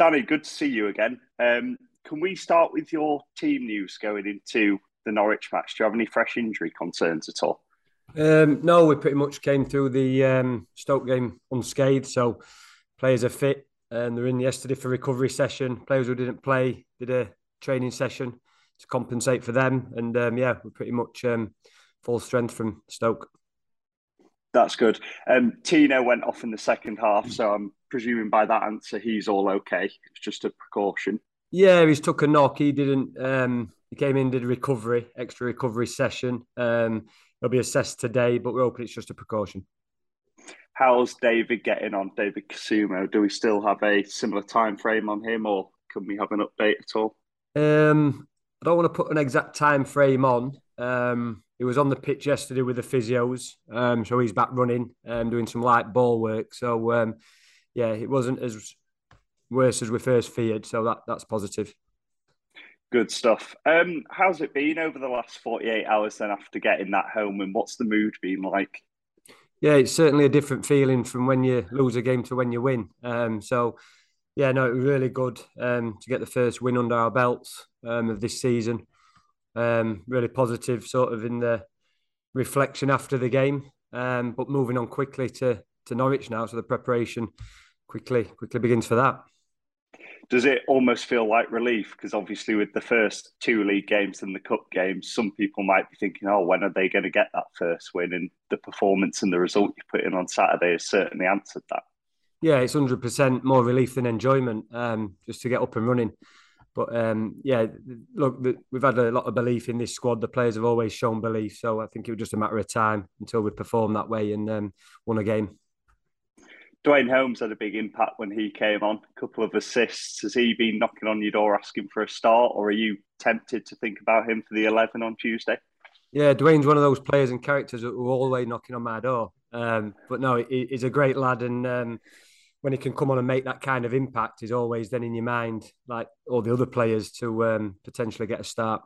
Danny, good to see you again. Um, can we start with your team news going into the Norwich match? Do you have any fresh injury concerns at all? Um, no, we pretty much came through the um, Stoke game unscathed. So players are fit and they're in yesterday for recovery session. Players who didn't play did a training session to compensate for them. And um, yeah, we're pretty much um, full strength from Stoke. That's good. Um, Tino went off in the second half, so I'm presuming by that answer he's all okay. It's just a precaution. Yeah, he's took a knock. He didn't. Um, he came in, did a recovery, extra recovery session. Um, he'll be assessed today, but we're hoping it's just a precaution. How's David getting on, David Kasumu? Do we still have a similar time frame on him, or can we have an update at all? Um, I don't want to put an exact time frame on. Um, he was on the pitch yesterday with the physios, um, so he's back running and um, doing some light ball work. So um, yeah, it wasn't as worse as we first feared. So that that's positive. Good stuff. Um, how's it been over the last forty eight hours then after getting that home, and what's the mood been like? Yeah, it's certainly a different feeling from when you lose a game to when you win. Um, so yeah, no, it was really good um, to get the first win under our belts um, of this season um, really positive sort of in the reflection after the game. Um, but moving on quickly to to Norwich now, so the preparation quickly quickly begins for that. Does it almost feel like relief? Because obviously, with the first two league games and the cup games, some people might be thinking, "Oh, when are they going to get that first win?" And the performance and the result you put in on Saturday has certainly answered that. Yeah, it's hundred percent more relief than enjoyment. Um, just to get up and running. But um, yeah, look, we've had a lot of belief in this squad. The players have always shown belief, so I think it was just a matter of time until we performed that way and um, won a game. Duane Holmes had a big impact when he came on. A couple of assists. Has he been knocking on your door asking for a start, or are you tempted to think about him for the eleven on Tuesday? Yeah, Duane's one of those players and characters that are always knocking on my door. Um, but no, he's a great lad, and um, when he can come on and make that kind of impact is always then in your mind, like all the other players, to um, potentially get a start.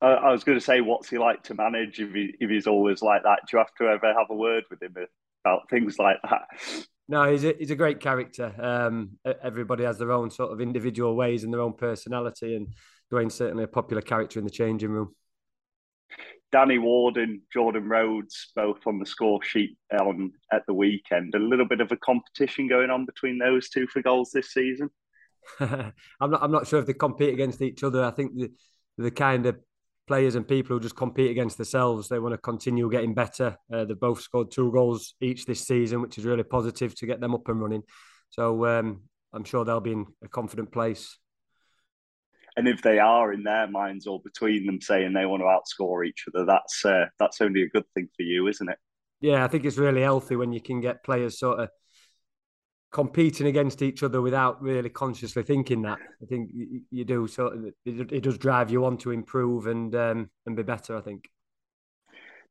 I was going to say, what's he like to manage if, he, if he's always like that? Do you have to ever have a word with him about things like that? No, he's a, he's a great character. Um, everybody has their own sort of individual ways and their own personality, and Duane's certainly a popular character in the changing room. Danny Ward and Jordan Rhodes both on the score sheet on at the weekend. A little bit of a competition going on between those two for goals this season. I'm not. I'm not sure if they compete against each other. I think the the kind of players and people who just compete against themselves. They want to continue getting better. Uh, they've both scored two goals each this season, which is really positive to get them up and running. So um, I'm sure they'll be in a confident place and if they are in their minds or between them saying they want to outscore each other, that's uh, that's only a good thing for you, isn't it? Yeah, I think it's really healthy when you can get players sort of competing against each other without really consciously thinking that. I think you do sort of it, does drive you on to improve and um, and be better. I think.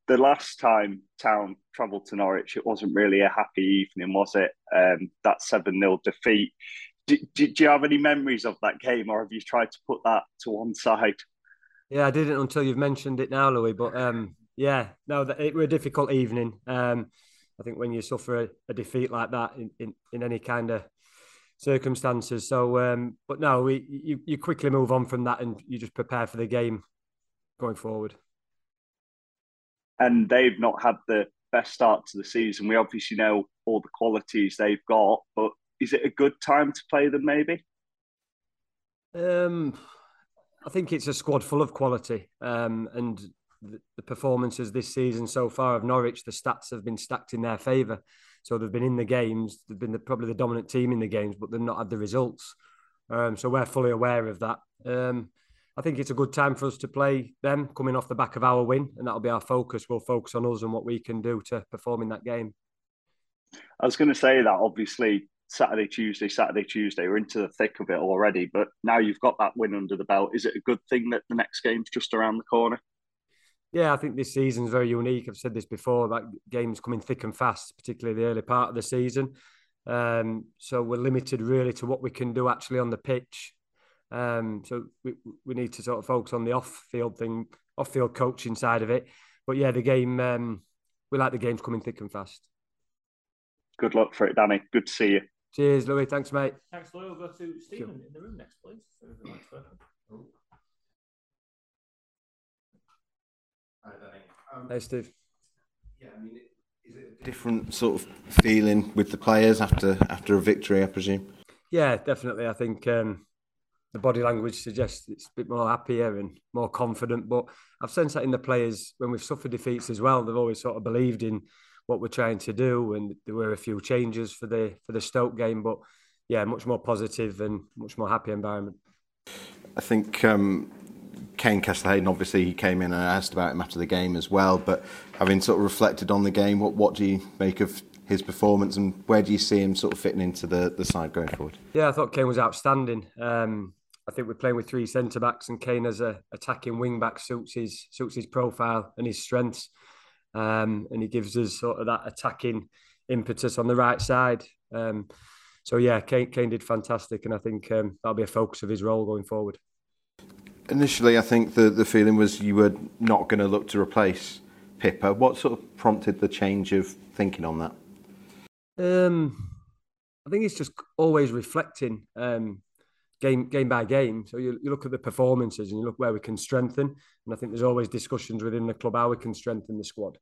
The last time Town travelled to Norwich, it wasn't really a happy evening, was it? Um, that seven 0 defeat do, do, do, you have any memories of that game, or have you tried to put that to one side? Yeah, I didn't until you've mentioned it now, Louis. But um, yeah, no, it was a difficult evening. Um, I think when you suffer a, a defeat like that in, in, in, any kind of circumstances. So, um, but no, we you, you quickly move on from that and you just prepare for the game going forward. And they've not had the best start to the season. We obviously know all the qualities they've got, but is it a good time to play them? Maybe. Um, I think it's a squad full of quality, um, and the, the, performances this season so far of Norwich, the stats have been stacked in their favour. So they've been in the games, they've been the, probably the dominant team in the games, but they've not had the results. Um, so we're fully aware of that. Um, I think it's a good time for us to play them coming off the back of our win, and that'll be our focus. We'll focus on us and what we can do to perform in that game. I was going to say that obviously Saturday, Tuesday, Saturday, Tuesday. We're into the thick of it already, but now you've got that win under the belt. Is it a good thing that the next game's just around the corner? Yeah, I think this season's very unique. I've said this before, that game's coming thick and fast, particularly the early part of the season. Um, so we're limited really to what we can do actually on the pitch. Um, so we, we need to sort of focus on the off-field thing, off-field coaching side of it. But yeah, the game, um, we like the games coming thick and fast. Good luck for it, Danny. Good to see you. Cheers, Louis. Thanks, mate. Thanks, Louis. We'll go to Stephen in the room next, please. Hi, um, hey, Steve. Yeah, I mean, is it a different sort of feeling with the players after after a victory? I presume. Yeah, definitely. I think um, the body language suggests it's a bit more happier and more confident. But I've sensed that in the players when we've suffered defeats as well. They've always sort of believed in what we're trying to do, and there were a few changes for the for the Stoke game. But yeah, much more positive and much more happy environment. I think um, Kaine Kesler-Hayden, obviously, he came in and asked about him after the game as well. But having sort of reflected on the game, what what do you make of his performance and where do you see him sort of fitting into the, the side going forward? Yeah, I thought Kaine was outstanding. Um, I think we're playing with three centre backs, and Kaine as a attacking wing back suits his suits his profile and his strengths, um, and he gives us sort of that attacking impetus on the right side. Um, so yeah, Kane, Kaine did fantastic, and I think um, that'll be a focus of his role going forward. Initially, I think the the feeling was you were not going to look to replace Pipa. What sort of prompted the change of thinking on that? Um, I think it's just always reflecting um, game game by game. So you, you look at the performances and you look where we can strengthen. And I think there's always discussions within the club how we can strengthen the squad.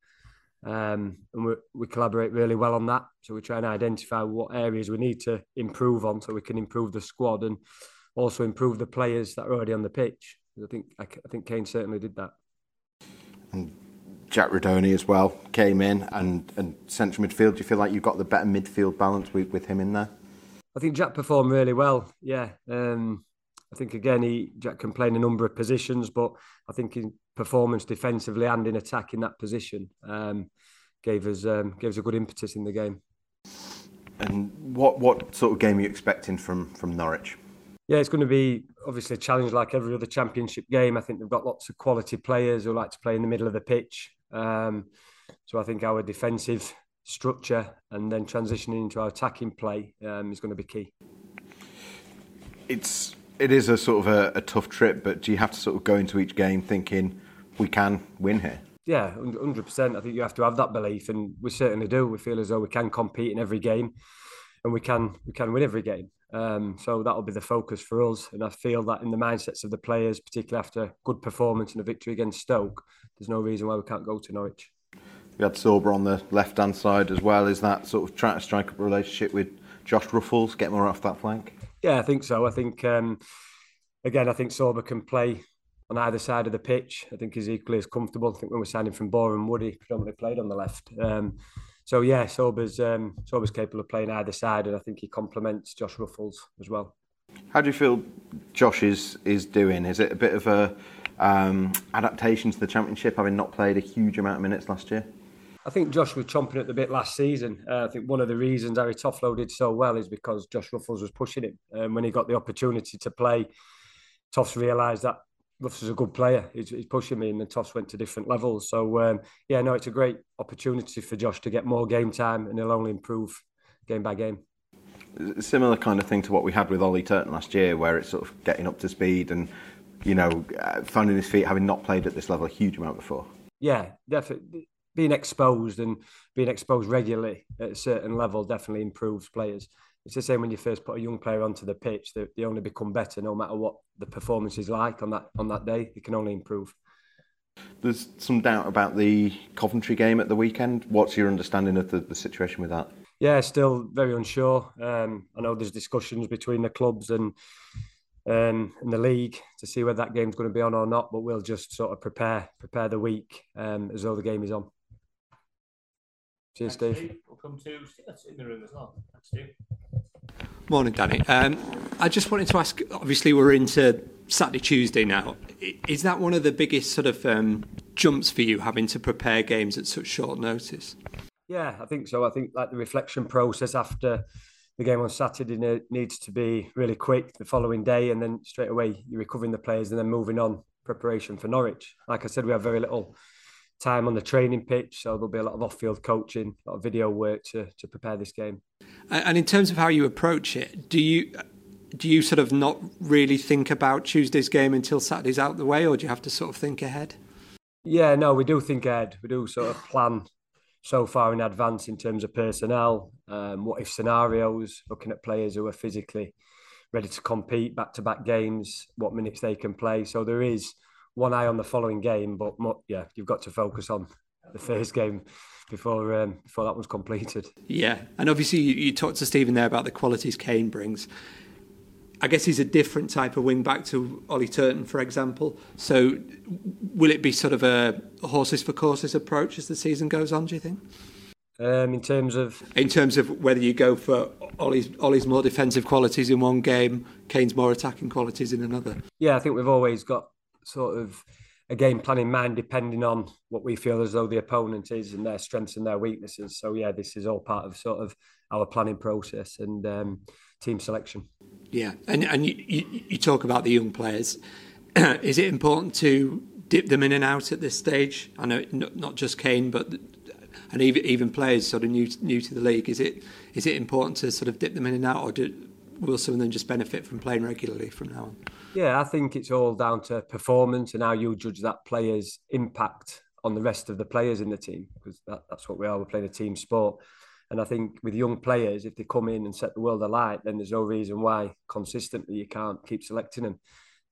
Um, and we, we collaborate really well on that. So we try and identify what areas we need to improve on so we can improve the squad and also improve the players that are already on the pitch. I think I, I think Kaine certainly did that. And Jack Rudoni as well came in and, and central midfield. Do you feel like you've got the better midfield balance with, with him in there? I think Jack performed really well. Yeah. Um, I think again he Jack can play in a number of positions, but I think in performance defensively and in attack in that position um, gave us um, gave us a good impetus in the game. And what what sort of game are you expecting from from Norwich? Yeah, it's going to be obviously a challenge like every other championship game. I think they've got lots of quality players who like to play in the middle of the pitch. Um, so I think our defensive structure and then transitioning into our attacking play um, is going to be key. It's it is a sort of a, a, tough trip, but do you have to sort of go into each game thinking we can win here? Yeah, hundred percent. I think you have to have that belief, and we certainly do. We feel as though we can compete in every game, and we can we can win every game. Um, so that'll be the focus for us. And I feel that in the mindsets of the players, particularly after good performance and a victory against Stoke, there's no reason why we can't go to Norwich. We had Sorba on the left hand side as well. Is that sort of trying to strike up a relationship with Josh Ruffels, get more off that flank? Yeah, I think so. I think, um, again, I think Sorba can play on either side of the pitch. I think he's equally as comfortable. I think when we're signing from Boreham Wood, he predominantly played on the left. Um, so yeah, Sorba's um, Sorba's capable of playing either side, and I think he complements Josh Ruffels as well. How do you feel Josh is is doing? Is it a bit of a um, adaptation to the championship, having not played a huge amount of minutes last year? I think Josh was chomping at the bit last season. Uh, I think one of the reasons Harry Toffolo did so well is because Josh Ruffels was pushing him. And when he got the opportunity to play, Toffs realised that Ruffs is a good player. He's, he's, pushing me, and the Toffs went to different levels. So um, yeah, no, it's a great opportunity for Josh to get more game time, and he'll only improve game by game. Similar kind of thing to what we had with Ollie Turton last year, where it's sort of getting up to speed and you know uh, finding his feet, having not played at this level a huge amount before. Yeah, definitely. Being exposed and being exposed regularly at a certain level definitely improves players it's the same when you first put a young player onto the pitch; they, they only become better no matter what the performance is like on that on that day. They can only improve. There's some doubt about the Coventry game at the weekend. What's your understanding of the, the situation with that? Yeah, still very unsure. Um, I know there's discussions between the clubs and um, and the league to see whether that game's going to be on or not. But we'll just sort of prepare prepare the week um, as though the game is on. Cheers, Steve. Steve. We'll come to Stuart in the room as well. Thanks, Steve. Morning, Danny. Um, I just wanted to ask. Obviously, we're into Saturday, Tuesday now. Is that one of the biggest sort of um, jumps for you, having to prepare games at such short notice? Yeah, I think so. I think like the reflection process after the game on Saturday needs to be really quick the following day, and then straight away you're recovering the players and then moving on preparation for Norwich. Like I said, we have very little time on the training pitch. So there'll be a lot of off-field coaching, a lot of video work to to prepare this game. And in terms of how you approach it, do you do you sort of not really think about Tuesday's game until Saturday's out the way, or do you have to sort of think ahead? Yeah, no, we do think ahead. We do sort of plan so far in advance in terms of personnel, um, what if scenarios, looking at players who are physically ready to compete back to back games, what minutes they can play. So there is one eye on the following game, but yeah, you've got to focus on the first game before um, before that was completed. Yeah, and obviously you, you talked to Stephen there about the qualities Kaine brings. I guess he's a different type of wing back to Ollie Turton, for example. So, will it be sort of a horses for courses approach as the season goes on? Do you think? Um, in terms of in terms of whether you go for Ollie's, Ollie's more defensive qualities in one game, Kaine's more attacking qualities in another. Yeah, I think we've always got sort of a game plan in mind depending on what we feel as though the opponent is and their strengths and their weaknesses. So yeah, this is all part of sort of our planning process and um, team selection. Yeah, and and you, you, talk about the young players. is it important to dip them in and out at this stage? I know not just Kaine, but and even even players sort of new new to the league. Is it is it important to sort of dip them in and out, or do, will some of them just benefit from playing regularly from now on? Yeah, I think it's all down to performance and how you judge that player's impact on the rest of the players in the team because that, that's what we are. We're playing a team sport. And I think with young players, if they come in and set the world alight, then there's no reason why consistently you can't keep selecting them.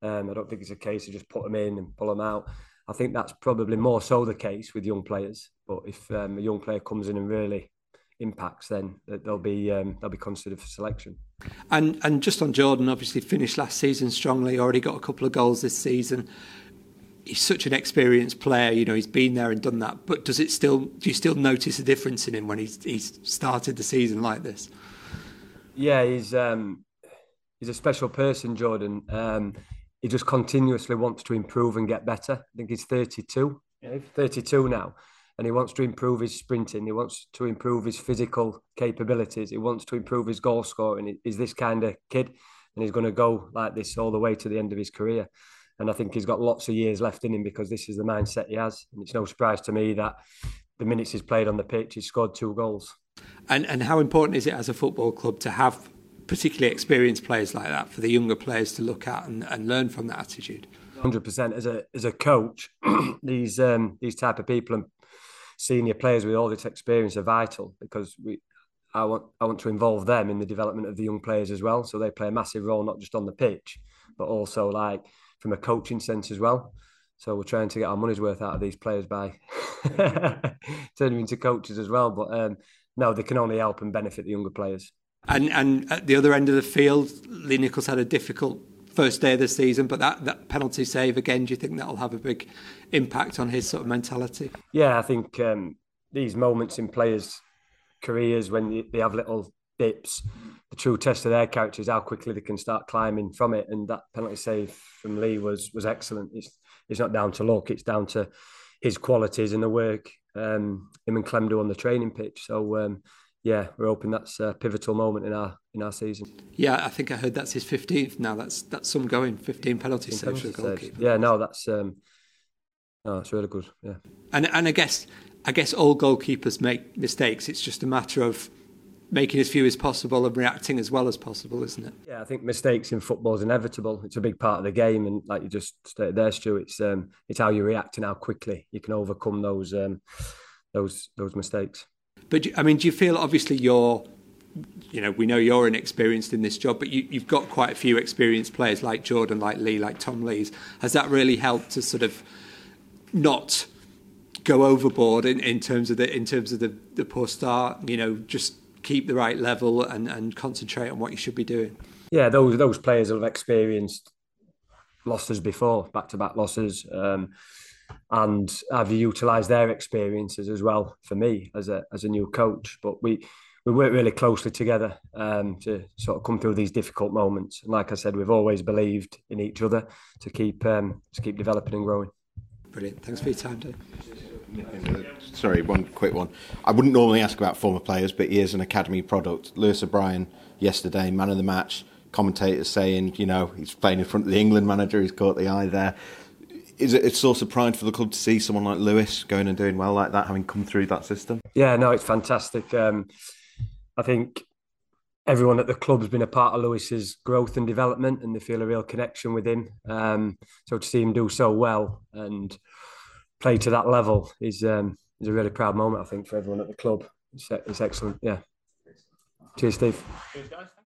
Um, I don't think it's a case of just put them in and pull them out. I think that's probably more so the case with young players. But if um, a young player comes in and really impacts, then they'll be um, they'll be considered for selection. And and just on Jordan, obviously finished last season strongly. Already got a couple of goals this season. He's such an experienced player. You know, he's been there and done that. But does it still? Do you still notice a difference in him when he's he's started the season like this? Yeah, he's um, he's a special person, Jordan. Um, he just continuously wants to improve and get better. I think he's 32, 32 now, and he wants to improve his sprinting. He wants to improve his physical capabilities. He wants to improve his goal scoring. He's this kind of kid, and he's going to go like this all the way to the end of his career. And I think he's got lots of years left in him because this is the mindset he has. And it's no surprise to me that the minutes he's played on the pitch, he's scored two goals. And and how important is it as a football club to have particularly experienced players like that for the younger players to look at and, and learn from that attitude? Hundred percent. As a as a coach, these um, these type of people and senior players with all this experience are vital because we I want I want to involve them in the development of the young players as well. So they play a massive role not just on the pitch, but also like from a coaching sense as well. So we're trying to get our money's worth out of these players by turning them into coaches as well. But um, no, they can only help and benefit the younger players. And and at the other end of the field, Lee Nicholls had a difficult first day of the season, but that, that penalty save again, do you think that'll have a big impact on his sort of mentality? Yeah, I think um, these moments in players' careers when they have little dips, the true test of their character is how quickly they can start climbing from it. And that penalty save from Lee was was excellent. It's it's not down to luck; it's down to his qualities and the work um, him and Clem do on the training pitch. So um, yeah, we're hoping that's a pivotal moment in our in our season. Yeah, I think I heard that's his fifteenth now. That's that's some going, fifteen penalty saves for the goalkeeper. Yeah, no, that's um, no, it's really good. Yeah, and and I guess I guess all goalkeepers make mistakes. It's just a matter of making as few as possible and reacting as well as possible, isn't it? Yeah, I think mistakes in football is inevitable. It's a big part of the game, and like you just stated there, Stu, it's um, it's how you react and how quickly you can overcome those um, those those mistakes. But I mean, do you feel obviously you're, you know, we know you're inexperienced in this job, but you, you've got quite a few experienced players like Jordan, like Lee, like Tom Lees. Has that really helped to sort of not go overboard in, in terms of the in terms of the, the poor start? You know, just keep the right level and, and concentrate on what you should be doing. Yeah, those those players have experienced losses before, back to back losses. Um, and have utilised their experiences as well for me as a as a new coach. But we we work really closely together um, to sort of come through these difficult moments. And like I said, we've always believed in each other to keep um, to keep developing and growing. Brilliant. Thanks for your time, Dave. Sorry, one quick one. I wouldn't normally ask about former players, but he is an academy product. Lewis O'Brien yesterday, man of the match. Commentators saying, you know, he's playing in front of the England manager. He's caught the eye there is it a source of pride for the club to see someone like Lewis going and doing well like that, having come through that system? Yeah, no, it's fantastic. Um, I think everyone at the club has been a part of Lewis's growth and development, and they feel a real connection with him. Um, so to see him do so well and play to that level is um, it's a really proud moment, I think, for everyone at the club. It's, it's excellent. Yeah. Cheers, Steve. Cheers, guys.